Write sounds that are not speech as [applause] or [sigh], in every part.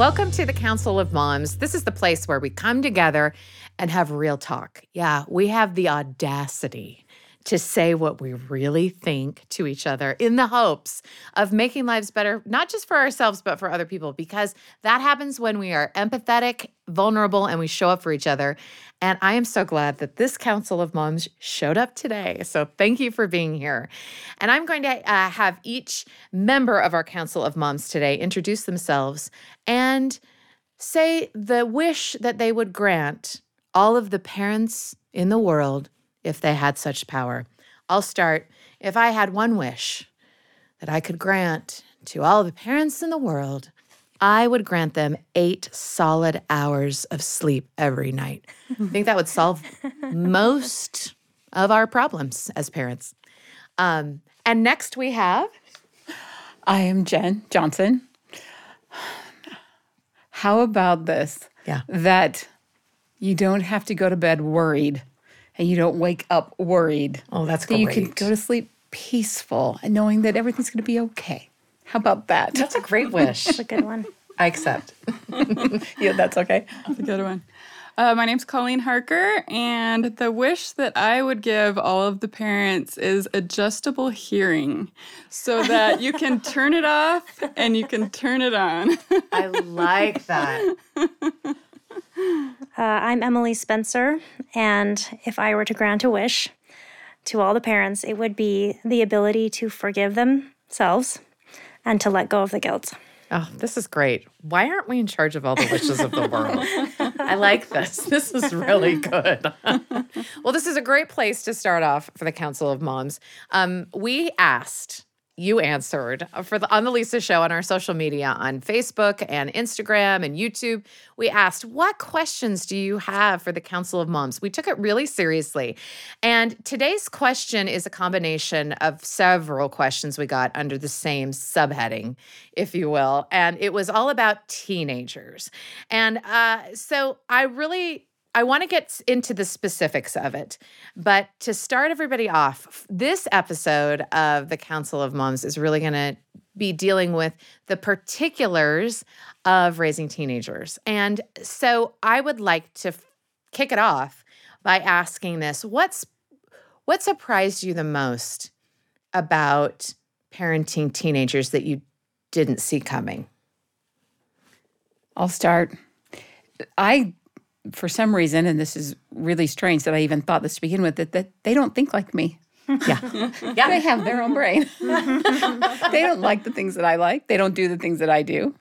Welcome to the Council of Moms. This is the place where we come together and have real talk. Yeah, we have the audacity to say what we really think to each other in the hopes of making lives better, not just for ourselves, but for other people, because that happens when we are empathetic, vulnerable, and we show up for each other. And I am so glad that this Council of Moms showed up today. So thank you for being here. And I'm going to uh, have each member of our Council of Moms today introduce themselves and say the wish that they would grant all of the parents in the world if they had such power. I'll start. If I had one wish that I could grant to all the parents in the world, I would grant them eight solid hours of sleep every night. I think that would solve [laughs] most of our problems as parents. Um, and next we have. I am Jen Johnson. How about this? Yeah. That you don't have to go to bed worried and you don't wake up worried. Oh, that's that great. you can go to sleep peaceful and knowing that everything's going to be okay. How about that? That's a great wish. That's a good one. I accept. [laughs] yeah, that's okay. That's a good one. Uh, my name's Colleen Harker, and the wish that I would give all of the parents is adjustable hearing so that you can [laughs] turn it off and you can turn it on. I like that. [laughs] Uh, I'm Emily Spencer, and if I were to grant a wish to all the parents, it would be the ability to forgive themselves and to let go of the guilt. Oh, this is great. Why aren't we in charge of all the wishes of the world? [laughs] I like this. This is really good. [laughs] well, this is a great place to start off for the Council of Moms. Um, we asked, you answered for the on the Lisa show on our social media on Facebook and Instagram and YouTube. We asked, what questions do you have for the Council of Moms? We took it really seriously. And today's question is a combination of several questions we got under the same subheading, if you will. And it was all about teenagers. And uh, so I really I want to get into the specifics of it. But to start everybody off, this episode of the Council of Moms is really going to be dealing with the particulars of raising teenagers. And so I would like to f- kick it off by asking this what's what surprised you the most about parenting teenagers that you didn't see coming? I'll start. I, for some reason, and this is really strange that I even thought this to begin with, that, that they don't think like me. Yeah. yeah. [laughs] They have their own brain. [laughs] they don't like the things that I like. They don't do the things that I do.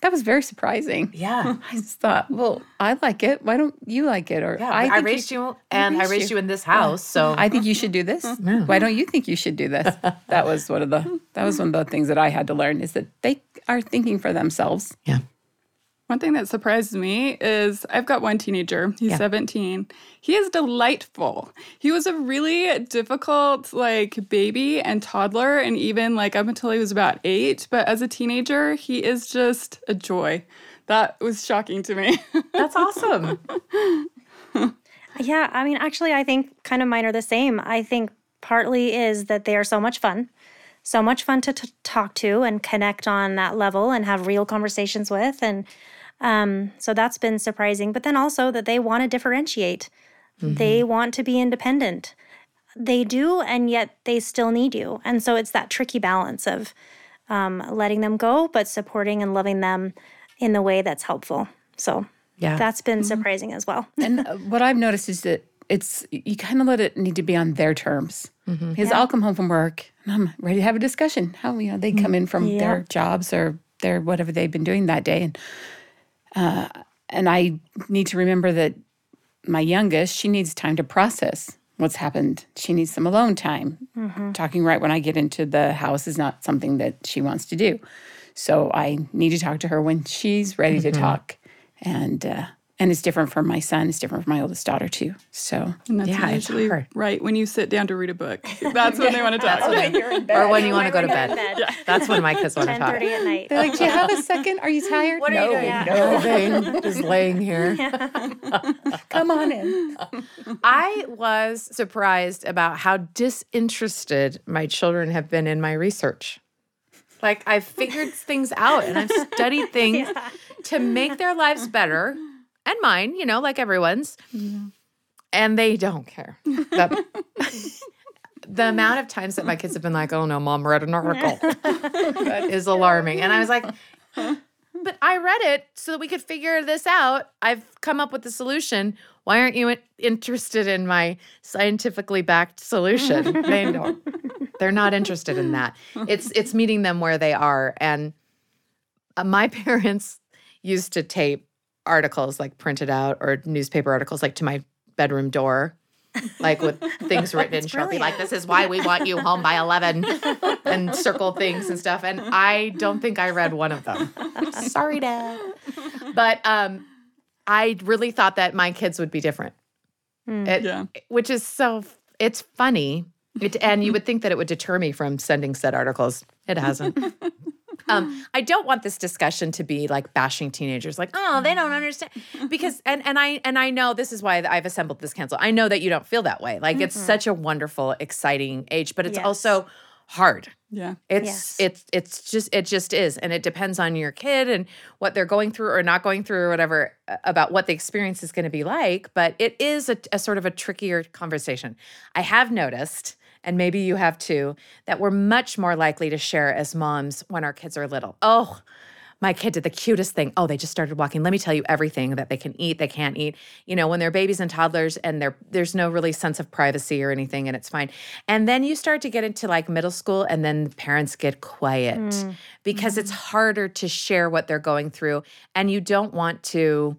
That was very surprising. Yeah. [laughs] I just thought, well, I like it. Why don't you like it? Or Yeah, I, think raised you, and I raised raised you. you in this house, so I think you should do this. Why don't you think you should do this? That was one of the that was one of the things that I had to learn is that they are thinking for themselves. yeah. One thing that surprised me is I've got one teenager. He's Yeah. 17. He is delightful. He was a really difficult like baby and toddler and even like up until he was about 8, but as a teenager, he is just a joy. That was shocking to me. [laughs] That's awesome. Yeah, I mean, actually, I think kind of mine are the same. I think partly is that they are so much fun, so much fun to t- talk to and connect on that level and have real conversations with. And um, so that's been surprising. But then also that they want to differentiate, they want to be independent. They do, and yet they still need you. And so it's that tricky balance of um, letting them go, but supporting and loving them in the way that's helpful. So Yeah. that's been surprising as well. And [laughs] uh, what I've noticed is that it's you kind of let it need to be on their terms. Because I'll come home from work and I'm ready to have a discussion. How you know they come in from their jobs or their whatever they've been doing that day, and uh, and I need to remember that my youngest she needs time to process what's happened. She needs some alone time. Talking right when I get into the house is not something that she wants to do. So I need to talk to her when she's ready to talk, and uh, and it's different for my son. It's different for my oldest daughter too. So And that's Yeah, usually right when you sit down to read a book. [laughs] That's when they want to talk. or when you want to go to When bed. you're in bed. That's when my kids want to talk. [laughs] thirty at night. they're like, "Do you have a second? Are you tired? What are no, you doing? Yeah. Nothing. Just laying here. [laughs] come on in." I was surprised about how disinterested my children have been in my research. Like I've figured things out and I've studied things. to make their lives better and mine, you know, like everyone's. And they don't care. The, [laughs] [laughs] the amount of times that my kids have been like, oh no, mom read an article [laughs] that is alarming. And I was like, but I read it so that we could figure this out. I've come up with the solution. Why aren't you interested in my scientifically backed solution? they don't. They're not interested in that. It's it's meeting them where they are. And uh, my parents used to tape articles like printed out or newspaper articles like to my bedroom door like with things [laughs] written in Sharpie, like this is why we want you home by 11 and circle things and stuff. And I don't think I read one of them. Sorry, Dad. But um, I really thought that my kids would be different, It- Yeah. which is so, it's funny. It, and you would think that it would deter me from sending said articles. It hasn't. [laughs] Um, I don't want this discussion to be like bashing teenagers, like, oh, they don't understand. [laughs] Because and and I and I know this is why I've assembled this council. I know that you don't feel that way. Like it's such a wonderful, exciting age, but it's Yes. also hard. Yeah. It's Yes. it's it's just it just is, and it depends on your kid and what they're going through or not going through or whatever uh, about what the experience is going to be like. But it is a, a sort of a trickier conversation. I have noticed, and maybe you have too, that we're much more likely to share as moms when our kids are little. Oh. My kid did the cutest thing. Oh, they just started walking. Let me tell you everything that they can eat, they can't eat. You know, when they're babies and toddlers and they're there's no really sense of privacy or anything and it's fine. And then you start to get into like middle school and then the parents get quiet hmm. because it's mm-hmm. harder to share what they're going through and you don't want to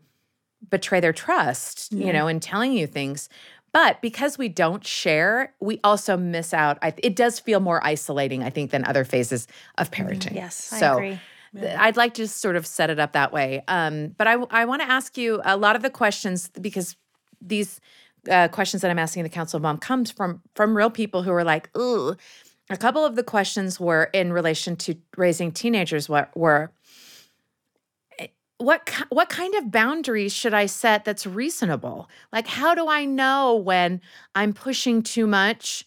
betray their trust, you know, in telling you things. But because we don't share, we also miss out. I, it does feel more isolating, I think, than other phases of parenting. Yes, I so, agree. I'd like to sort of set it up that way. Um, but I, I want to ask you a lot of the questions because these uh, questions that I'm asking the Council of Mom comes from from real people who are like, ooh. A couple of the questions were in relation to raising teenagers. What were eh, what what kind of boundaries should I set that's reasonable? Like how do I know when I'm pushing too much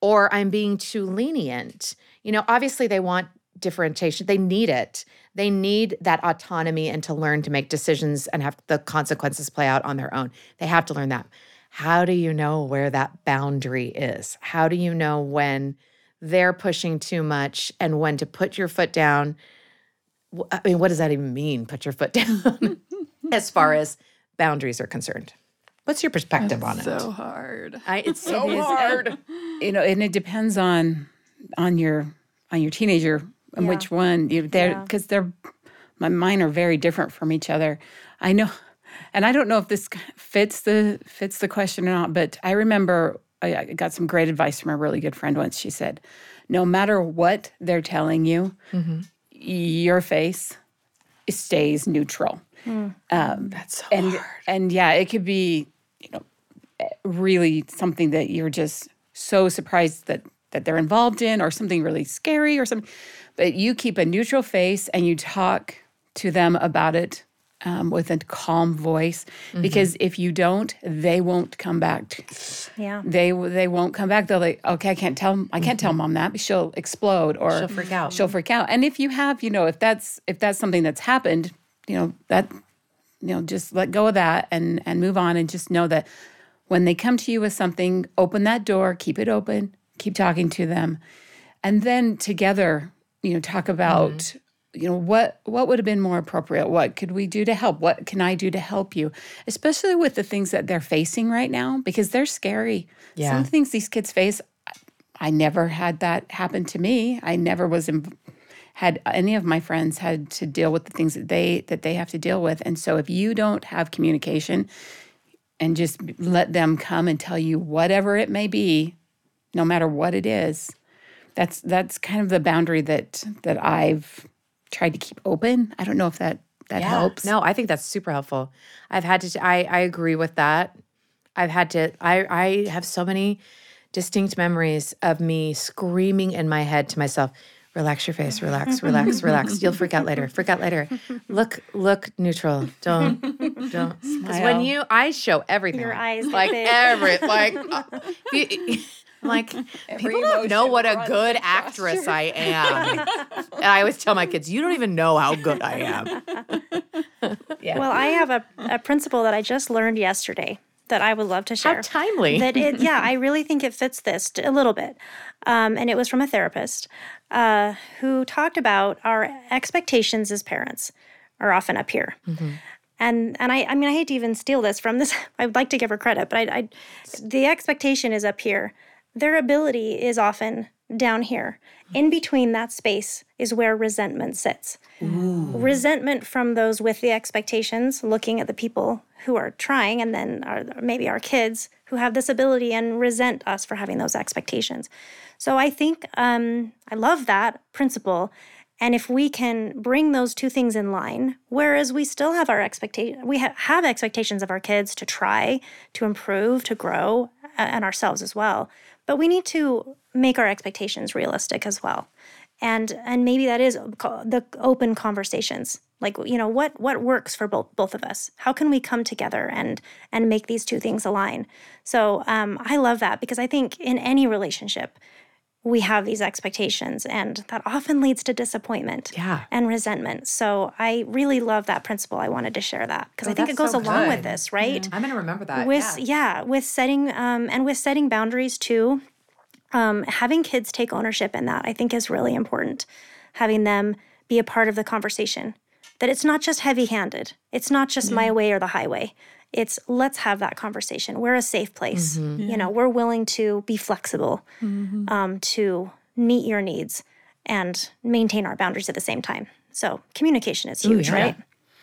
or I'm being too lenient? You know, obviously they want differentiation. They need it. They need that autonomy and to learn to make decisions and have the consequences play out on their own. They have to learn that. How do you know where that boundary is? How do you know when they're pushing too much and when to put your foot down? Wh- I mean, what does that even mean? Put your foot down [laughs] as far as boundaries are concerned. What's your perspective on it? It's so hard. I, it's [laughs] so is. hard. you know, and it depends on on your on your teenager and Yeah. which one you they're Yeah. because they're my mine are very different from each other. I know, and I don't know if this fits the fits the question or not. But I remember I, I got some great advice from a really good friend once. She said, "No matter what they're telling you, mm-hmm. Your face stays neutral." Um, That's so and hard. and yeah, it could be you know really something that you're just so surprised that that they're involved in, or something really scary, or something. But you keep a neutral face and you talk to them about it um, with a calm voice, mm-hmm. because if you don't, they won't come back. Yeah. they they won't come back. They'll like, okay, I can't tell I can't tell mm-hmm. mom that. She'll explode or She'll freak out. She'll freak out. And if you have, you know, if that's if that's something that's happened, you know that you know just let go of that and and move on and just know that when they come to you with something, open that door, keep it open, keep talking to them, and then together, you know, talk about. Mm-hmm. You know what? What would have been more appropriate? What could we do to help? What can I do to help you? Especially with the things that they're facing right now, because they're scary. Some Yeah. the things these kids face, I never had that happen to me. I never was in, had any of my friends had to deal with the things that they that they have to deal with. And so if you don't have communication and just let them come and tell you whatever it may be, no matter what it is, that's that's kind of the boundary that that I've tried to keep open. I don't know if that that helps. No, I think that's super helpful. I've had to. I I agree with that. I've had to. I I have so many distinct memories of me screaming in my head to myself. Relax your face. Relax. Relax. relax. You'll freak out later. Freak out later. Look. Look neutral. Don't. Don't. [laughs] Because when you, I show everything. Your eyes like every like. [laughs] uh, you- I'm like [laughs] people don't know what a good across actress I [laughs] am. and I always tell my kids, you don't even know how good I am. [laughs] yeah. Well, I have a, a principle that I just learned yesterday that I would love to share. How timely. that it, yeah, I really think it fits this a little bit. Um, and it was from a therapist uh, who talked about our expectations as parents are often up here. And and I, I mean, I hate to even steal this from this. I would like to give her credit, but I, I, the expectation is up here. Their ability is often down here. In between that space is where resentment sits. Resentment from those with the expectations, looking at the people who are trying, and then our, maybe our kids who have this ability and resent us for having those expectations. So I think um, I love that principle. And if we can bring those two things in line, whereas we still have our expectation, we ha- have expectations of our kids to try, to improve, to grow, and ourselves as well. But we need to make our expectations realistic as well, and and maybe that is the open conversations. Like you know what what works for both both of us. How can we come together and and make these two things align? So um, I love that because I think in any relationship we have these expectations and that often leads to disappointment Yeah. and resentment so i really love that principle i wanted to share that because i think it goes so along with this right I'm going to remember that. with yeah. with setting um, and with setting boundaries too um, having kids take ownership in that i think is really important having them be a part of the conversation that it's not just heavy handed it's not just my mm-hmm. way or the highway. It's let's have that conversation. We're a safe place. Mm-hmm. You know we're willing to be flexible mm-hmm. um, to meet your needs and maintain our boundaries at the same time. So communication is huge yeah. right?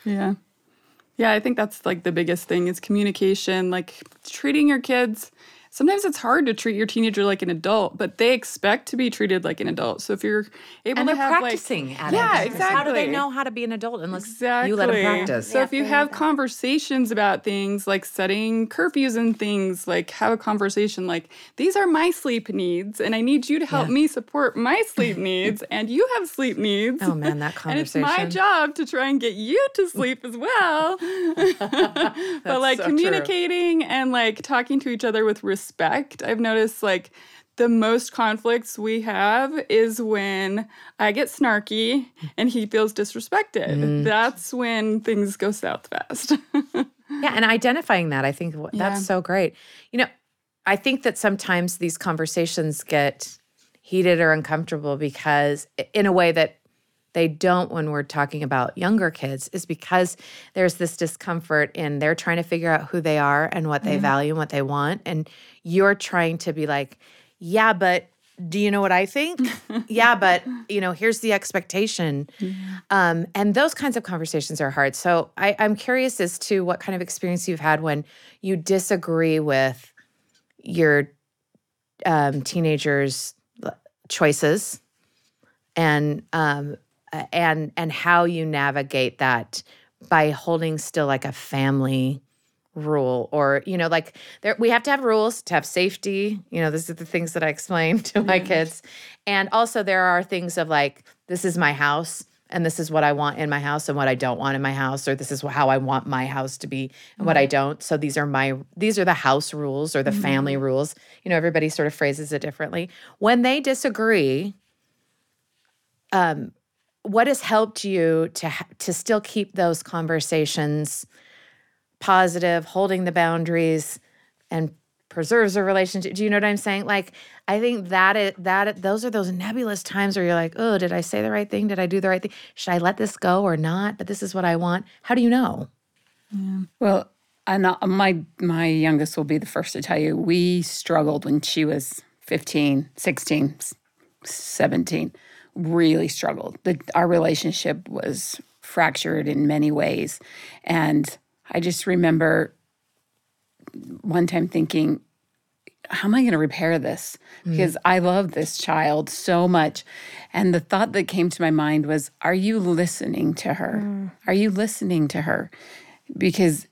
Yeah. Yeah, I think that's like the biggest thing is communication, like treating your kids. Sometimes it's hard to treat your teenager like an adult, but they expect to be treated like an adult. So if you're able and to they're have practicing like at Yeah, it. How do they know how to be an adult unless Exactly. you let them practice? So if you have conversations about things like setting curfews and things, like have a conversation like these are my sleep needs, and I need you to help Yeah. me support my [laughs] sleep needs, and you have sleep needs. Oh, man, that conversation. And it's my job to try and get you to sleep as well. [laughs] [laughs] but like so true. communicating and like talking to each other with respect, I've noticed like the most conflicts we have is when I get snarky and he feels disrespected. Mm. That's when things go south fast. [laughs] Yeah, and identifying that, I think wh- Yeah. that's so great. You know, I think that sometimes these conversations get heated or uncomfortable because, in a way that they don't when we're talking about younger kids, is because there's this discomfort in they're trying to figure out who they are and what they value and what they want. And you're trying to be like, yeah, but do you know what I think? [laughs] yeah, but you know, here's the expectation. Um, and those kinds of conversations are hard. So I, I'm curious as to what kind of experience you've had when you disagree with your um, teenagers' choices, and um, Uh, and and how you navigate that by holding still like a family rule or you know like there we have to have rules to have safety. You know these are the things that i explain [laughs] to my mm-hmm. kids. And also there are things of like this is my house and this is what i want in my house and what i don't want in my house or this is how i want my house to be and what i mm-hmm. don't. So these are my these are the house rules or the mm-hmm. family rules. You know everybody sort of phrases it differently. When they disagree um what has helped you to ha- to still keep those conversations positive, holding the boundaries, and preserves a relationship. Do you know what I'm saying? Like, I think that it that those are those nebulous times where you're like, oh, did I say the right thing? Did I do the right thing? Should I let this go or not? But this is what I want. How do you know? Well, and my my youngest will be the first to tell you we struggled when she was 15, 16, s- 17. Really struggled. The, our relationship was fractured in many ways. And I just remember one time thinking, how am I going to repair this? Mm. Because I love this child so much. And the thought that came to my mind was, are you listening to her? Mm. Are you listening to her? Because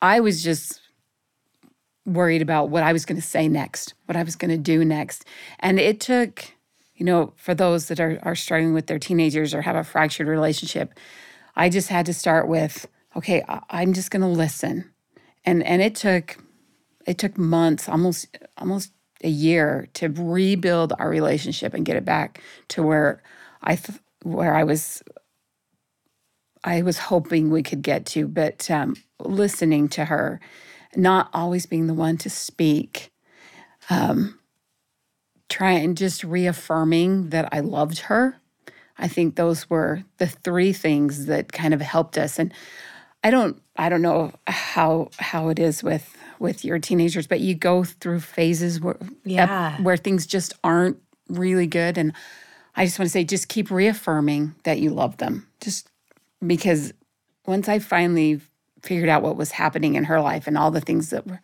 I was just worried about what I was going to say next, what I was going to do next. And it took, you know, for those that are, are struggling with their teenagers or have a fractured relationship, I just had to start with, okay, I'm just going to listen. And and it took it took months, almost almost a year to rebuild our relationship and get it back to where I where I was I was hoping we could get to, but um, listening to her, not always being the one to speak, um, trying and just reaffirming that I loved her. I think those were the three things that kind of helped us. And I don't, I don't know how how it is with with your teenagers, but you go through phases where Yeah. where things just aren't really good. And I just want to say, just keep reaffirming that you love them. Just because once I finally figured out what was happening in her life and all the things that were,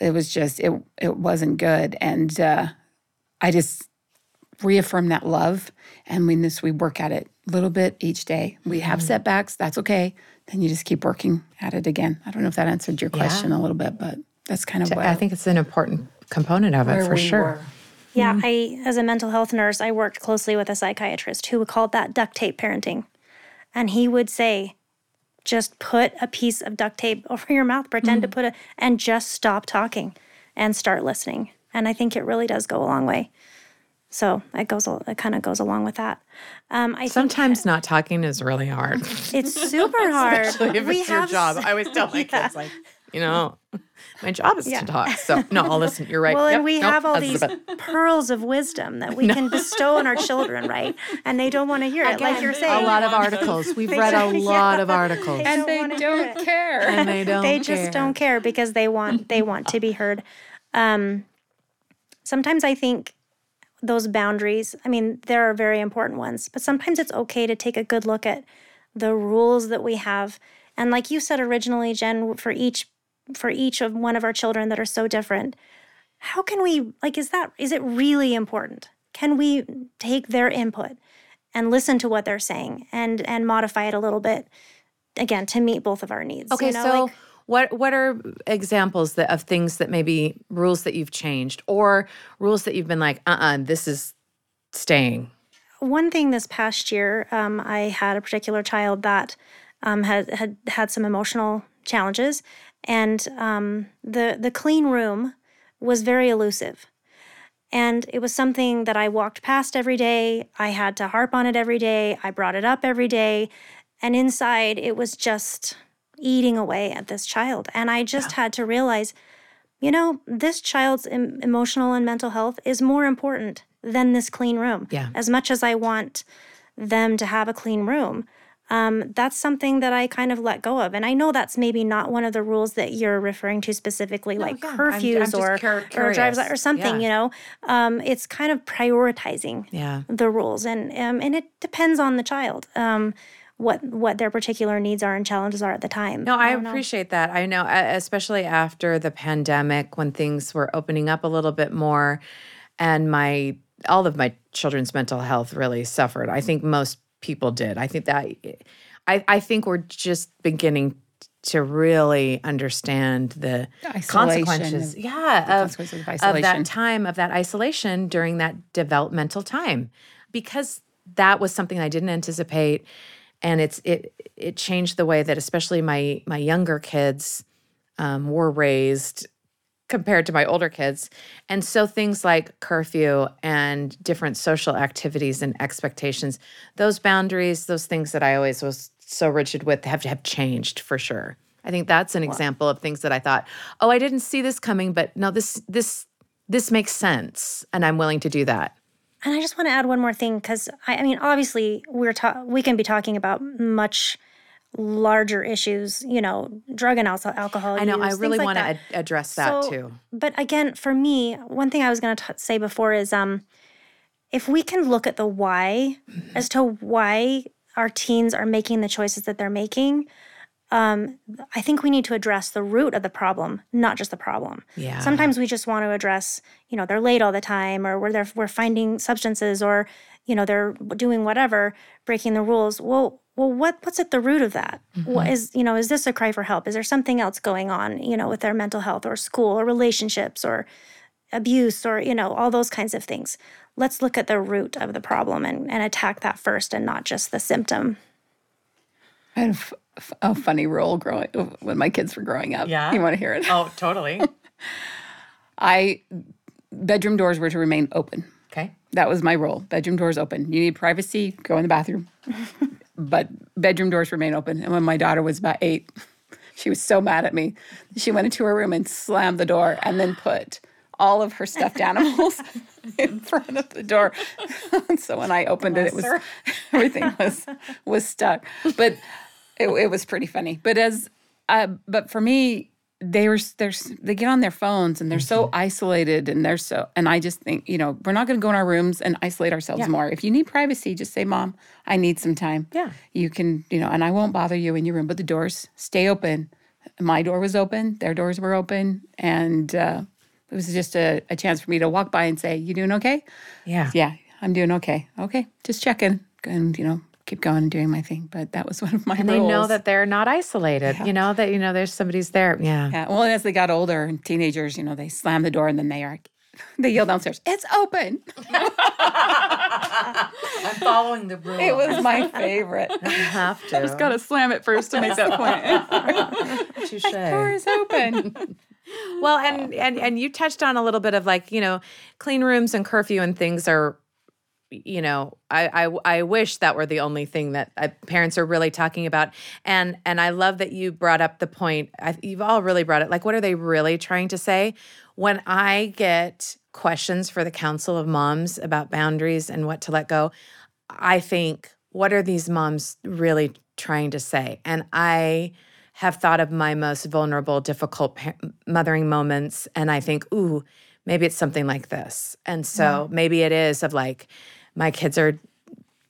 it was just it it wasn't good. And uh, I just reaffirm that love. And we just we work at it a little bit each day. We have mm-hmm. setbacks. That's okay. Then you just keep working at it again. I don't know if that answered your question a little bit, but that's kind of what I think it's an important component of it for we sure. were. Yeah, mm-hmm. I as a mental health nurse, I worked closely with a psychiatrist who called that duct tape parenting. And he would say, just put a piece of duct tape [laughs] over your mouth, pretend to mm-hmm. put a and just stop talking and start listening. And I think it really does go a long way. So it goes it kind of goes along with that. Um, I think Sometimes not talking is really hard. [laughs] it's super [laughs] hard. Especially if we it's your have job. s- I always tell my [laughs] Yeah. kids, like, you know, my job is Yeah. to talk. So no, I'll listen. You're right. Well, Yep, and we nope, have all these the pearls of wisdom that we can bestow on our children, right? And they don't want to hear it, like you're saying. a lot of articles. We've read a lot yeah. of articles. They and they don't care. and they don't they just care. don't care because they want they want to be heard. Um, sometimes I think those boundaries. I mean, there are very important ones, but sometimes it's okay to take a good look at the rules that we have. And like you said originally, Jen, for each for each of one of our children that are so different, how can we like is that is it really important? Can we take their input and listen to what they're saying and and modify it a little bit again to meet both of our needs? Okay, you know, so like- what what are examples that of things that maybe rules that you've changed or rules that you've been like, uh, uh this is staying. one thing this past year, um, I had a particular child that um, had had had some emotional challenges, and um, the the clean room was very elusive. And it was something that I walked past every day. I had to harp on it every day. I brought it up every day. And inside, it was just eating away at this child. And I just had to realize you know, this child's em- emotional and mental health is more important than this clean room. Yeah. As much as I want them to have a clean room, um, that's something that I kind of let go of. And I know that's maybe not one of the rules that you're referring to specifically, like yeah, I'm- I'm curfews or, cur- or drives or something, Yeah. you know. Um, it's kind of prioritizing Yeah. the rules, and um, and it depends on the child. What what their particular needs are and challenges are at the time. No, I don't know. appreciate that. I know, uh, especially after the pandemic, when things were opening up a little bit more, and my all of my children's mental health really suffered. I think most people did. I think that I I think we're just beginning to really understand the Isolation consequences. of- yeah, of, consequences of of that time of that isolation during that developmental time, because that was something I didn't anticipate and it's it it changed the way that especially my my younger kids um, were raised compared to my older kids. And so things like curfew and different social activities and expectations those boundaries those things that i always was so rigid with have have changed for sure. I think that's an example of things that i thought oh i didn't see this coming but no this this this makes sense and i'm willing to do that And I just want to add one more thing because I, I mean, obviously, we're ta- we can be talking about much larger issues, you know, drug and al- alcohol. i know i really like want to ad- address that So- too But again, for me, one thing I was going to say before is, um, if we can look at the why as to why our teens are making the choices that they're making. Um, I think we need to address the root of the problem, not just the problem. Yeah. Sometimes we just want to address, you know, they're late all the time, or they're we're finding substances, or you know, they're doing whatever, breaking the rules. Well, well, what what's at the root of that? What is you know, is this a cry for help? Is there something else going on, you know, with their mental health, or school, or relationships, or abuse, or you know, all those kinds of things? Let's look at the root of the problem and, and attack that first, and not just the symptom. I had a, f- a funny rule growing when my kids were growing up. Yeah? You want to hear it? oh totally [laughs] I bedroom doors were to remain open. okay That was my rule. Bedroom doors open. You need privacy, go in the bathroom. [laughs] but bedroom doors remain open. And when my daughter was about eight, [laughs] she was so mad at me. She went into her room and slammed the door and then put all of her stuffed animals in front of the door. so when I opened it, it was everything was was stuck. But it, it was pretty funny. But as uh, but for me, they were they're they get on their phones and they're so isolated and they're so and I just think you know we're not going to go in our rooms and isolate ourselves more. If you need privacy, just say, "Mom, I need some time." Yeah. you can you know, and I won't bother you in your room, but the doors stay open. My door was open, their doors were open, and uh, it was just a, a chance for me to walk by and say, "You doing okay?" Yeah. Yeah, I'm doing okay. Okay, just checking and you know keep going and doing my thing. But that was [laughs] one of my And they know that they're not isolated. You know that you know there's somebody's there. Yeah. Yeah. Well, as they got older and teenagers, you know, they slam the door and then they are [laughs] they yell downstairs, "It's open!" I'm [laughs] following the rule. It was my favorite. You have to. Just gotta slam it first to make that point. Touche. door is open. Well, and and and you touched on a little bit of like you know, clean rooms and curfew and things are, you know, I I, I wish that were the only thing that uh, parents are really talking about. And and I love that you brought up the point. I, you've all really brought it. Like, what are they really trying to say? When I get questions for the Council of Moms about boundaries and what to let go, I think, what are these moms really trying to say? And I have thought of my most vulnerable, difficult mothering moments, and I think, ooh, maybe it's something like this. And so maybe it is of like, my kids are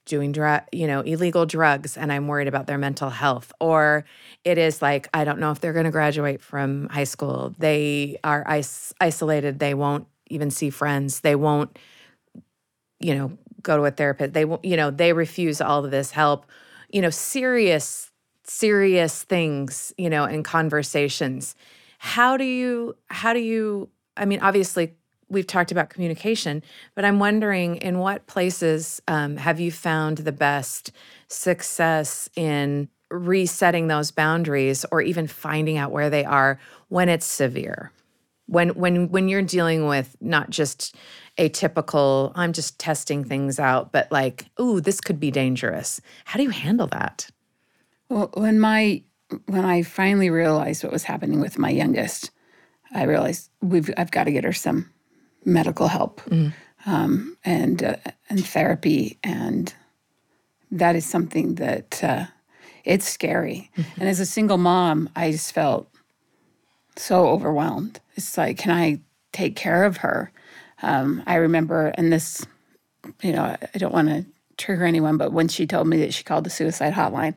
doing drug, you know, illegal drugs, and I'm worried about their mental health. Or it is like, I don't know if they're going to graduate from high school. They are is- isolated. They won't even see friends. They won't you know, go to a therapist. They won't, you know, they refuse all of this help. You know, serious, serious things, you know, in conversations. How do you, how do you, I mean, obviously we've talked about communication, but I'm wondering in what places um, have you found the best success in resetting those boundaries or even finding out where they are when it's severe? when when when you're dealing with not just a typical i'm just testing things out but like ooh this could be dangerous how do you handle that Well, when my when I finally realized what was happening with my youngest, I realized we've I've got to get her some medical help um, and uh, and therapy, and that is something that uh, it's scary. And as a single mom, I just felt so overwhelmed. It's like, can I take care of her? Um, I remember, and this, you know, I don't want to trigger anyone, but when she told me that she called the suicide hotline,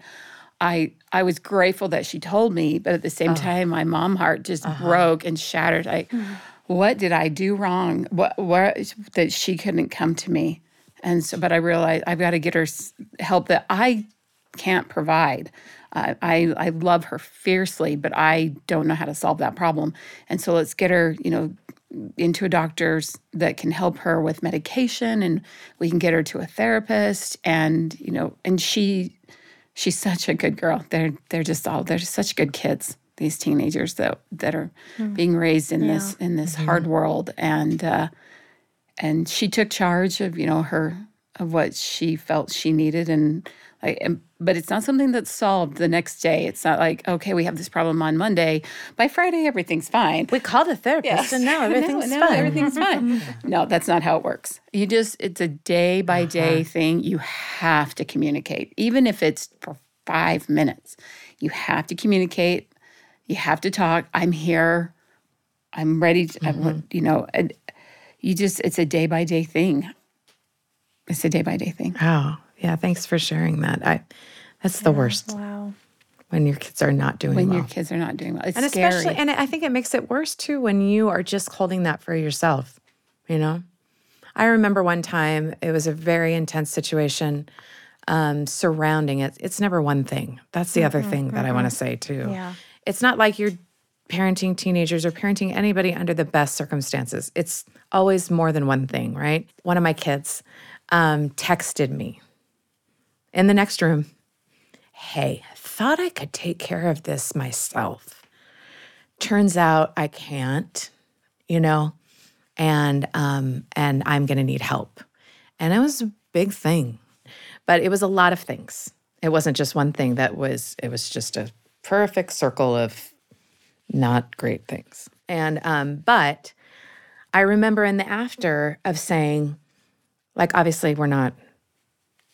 I I was grateful that she told me, but at the same time, my mom heart just broke and shattered. Like, what did I do wrong? What what that she couldn't come to me? And so, but I realized I've got to get her help that I can't provide. Uh, I I love her fiercely, but I don't know how to solve that problem. And so let's get her, you know, into a doctor's that can help her with medication, and we can get her to a therapist. And you know, and she she's such a good girl. They're they're just all they're just such good kids. These teenagers that that are mm. being raised in this in this mm-hmm. hard world, and uh, and she took charge of you know her of what she felt she needed. And like and, but it's not something that's solved the next day. It's not like okay we have this problem on monday. By friday everything's fine. We called a therapist and now [laughs] everything's no, no, fine. everything's fine. [laughs] No that's not how it works. You just it's a day by uh-huh. day thing. You have to communicate. Even if it's for five minutes you have to communicate you have to talk. I'm here. I'm ready to, I mm-hmm. you know and you just it's a day by day thing. It's a day by day thing. Oh yeah thanks for sharing that. I that's the worst. Wow. when your kids are not doing well. when well. your kids are not doing well. It's and scary. especially and i think it makes it worse too when you are just holding that for yourself you know? I remember one time it was a very intense situation um, surrounding it. It's never one thing. That's the other mm-hmm, thing that i want to mm-hmm. say too. Yeah. It's not like you're parenting teenagers or parenting anybody under the best circumstances it's always more than one thing right one of my kids um, texted me in the next room hey thought i could take care of this myself turns out I can't, you know, and um, and I'm gonna need help. And it was a big thing, but it was a lot of things. it wasn't just one thing that was it was just a perfect circle of not great things. And um, but I remember in the after of saying, like, obviously we're not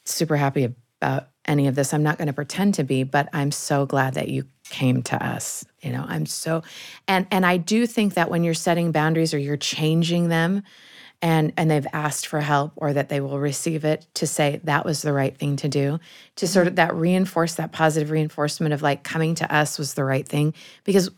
super happy about any of this. I'm not going to pretend to be, but I'm so glad that you came to us. You know, I'm so and and I do think that when you're setting boundaries or you're changing them and and they've asked for help or that they will receive it to say that was the right thing to do to mm-hmm. sort of that reinforce that positive reinforcement of like coming to us was the right thing. Because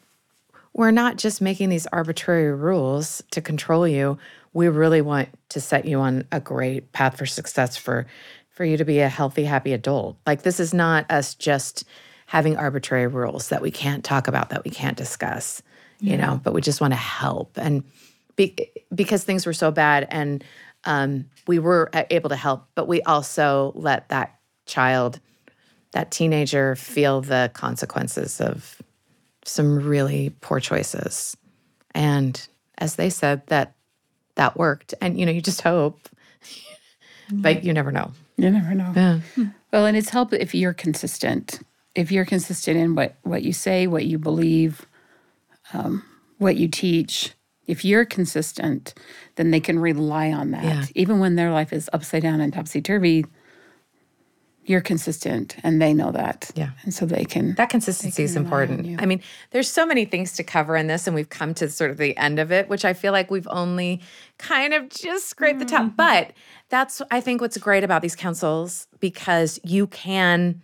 we're not just making these arbitrary rules to control you. We really want to set you on a great path for success for for you to be a healthy happy adult. Like this is not us just having arbitrary rules that we can't talk about that we can't discuss you know but we just want to help. And be, because things were so bad and um, we were able to help but we also let that child that teenager feel the consequences of some really poor choices and as they said that that worked and you know you just hope but you never know You never know. yeah Well, and it's help if you're consistent. If you're consistent in what what you say, what you believe, um, what you teach. If you're consistent, then they can rely on that. Yeah. Even when their life is upside down and topsy turvy, you're consistent, and they know that. Yeah. and so they can. That consistency is important. I mean, there's so many things to cover in this, and we've come to sort of the end of it, which I feel like we've only kind of just scraped the top. Mm-hmm. But that's, I think, what's great about these councils because you can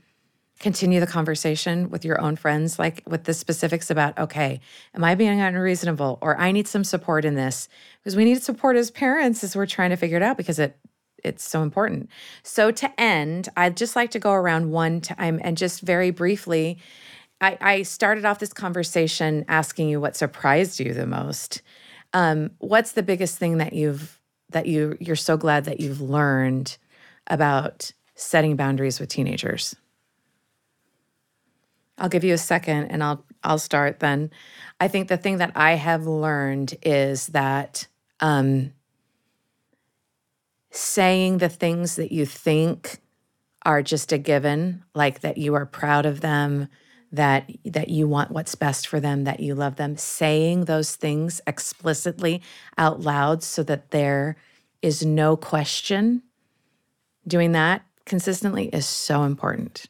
continue the conversation with your own friends, like with the specifics about, okay, am I being unreasonable or I need some support in this? Because we need support as parents as we're trying to figure it out because it it's so important. So to end, I'd just like to go around one time and just very briefly. I, I started off this conversation asking you what surprised you the most. Um, what's the biggest thing that you've that you you're so glad that you've learned about setting boundaries with teenagers? I'll give you a second and I'll I'll start then. I think the thing that I have learned is that um, saying the things that you think are just a given, like that you are proud of them, that that you want what's best for them, that you love them, saying those things explicitly out loud so that there is no question. Doing that consistently is so important.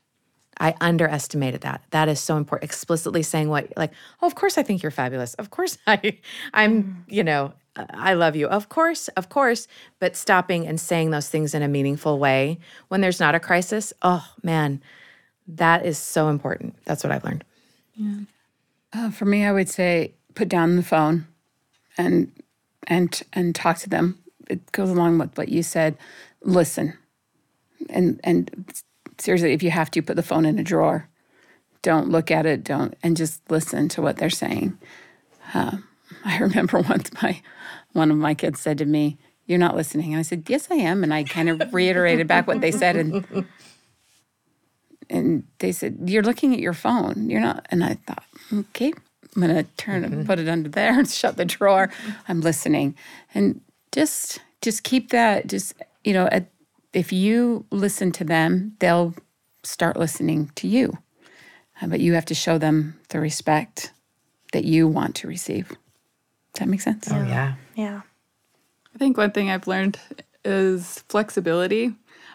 I underestimated that. That is so important. Explicitly saying what, like, oh, of course I think you're fabulous. Of course [laughs] I, I'm, you know, I love you. Of course, of course. But stopping and saying those things in a meaningful way when there's not a crisis. Oh man, that is so important. That's what I've learned. Uh, for me, I would say put down the phone and and and talk to them. It goes along with what you said. Listen, and and seriously, if you have to, put the phone in a drawer. Don't look at it. Don't and just listen to what they're saying. Uh, [laughs] I remember once my one of my kids said to me, "You're not listening," and I said, "Yes, I am," and I kind of reiterated back what they said and. And they said, You're looking at your phone. You're not. And I thought, Okay, I'm to turn and put it under there and [laughs] shut the drawer. I'm listening. And just, just keep that, just, you know, at, if you listen to them, they'll start listening to you. Uh, but you have to show them the respect that you want to receive. Does that make sense? Oh yeah. Yeah. I think one thing I've learned is flexibility.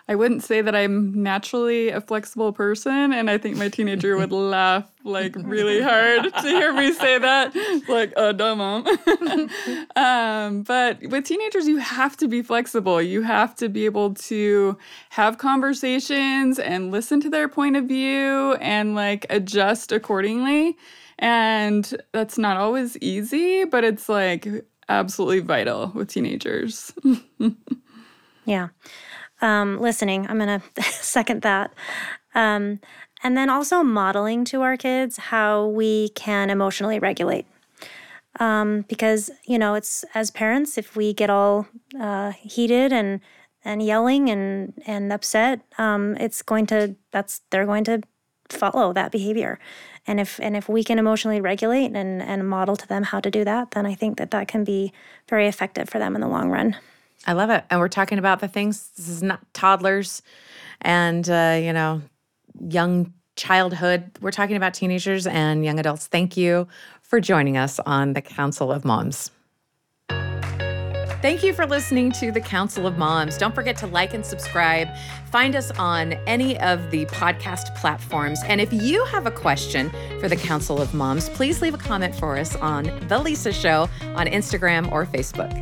I wouldn't say that I'm naturally a flexible person, and I think my teenager would [laughs] laugh like really hard to hear me say that. Like, oh, dumb mom. [laughs] um, but with teenagers, you have to be flexible. You have to be able to have conversations and listen to their point of view and like adjust accordingly. And that's not always easy, but it's like absolutely vital with teenagers. [laughs] Yeah. Um, listening, I'm going [laughs] to second that. Um, and then also modeling to our kids how we can emotionally regulate. Um, because, you know, it's as parents, if we get all uh, heated and and yelling and and upset, um, it's going to that's they're going to follow that behavior. And if and if we can emotionally regulate and and model to them how to do that, then I think that that can be very effective for them in the long run. I love it. And we're talking about the things, this is not toddlers and, uh, you know, young childhood. We're talking about teenagers and young adults. Thank you for joining us on the Council of Moms. Thank you for listening to the Council of Moms. Don't forget to like and subscribe. Find us on any of the podcast platforms. And if you have a question for the Council of Moms, please leave a comment for us on The Lisa Show on Instagram or Facebook.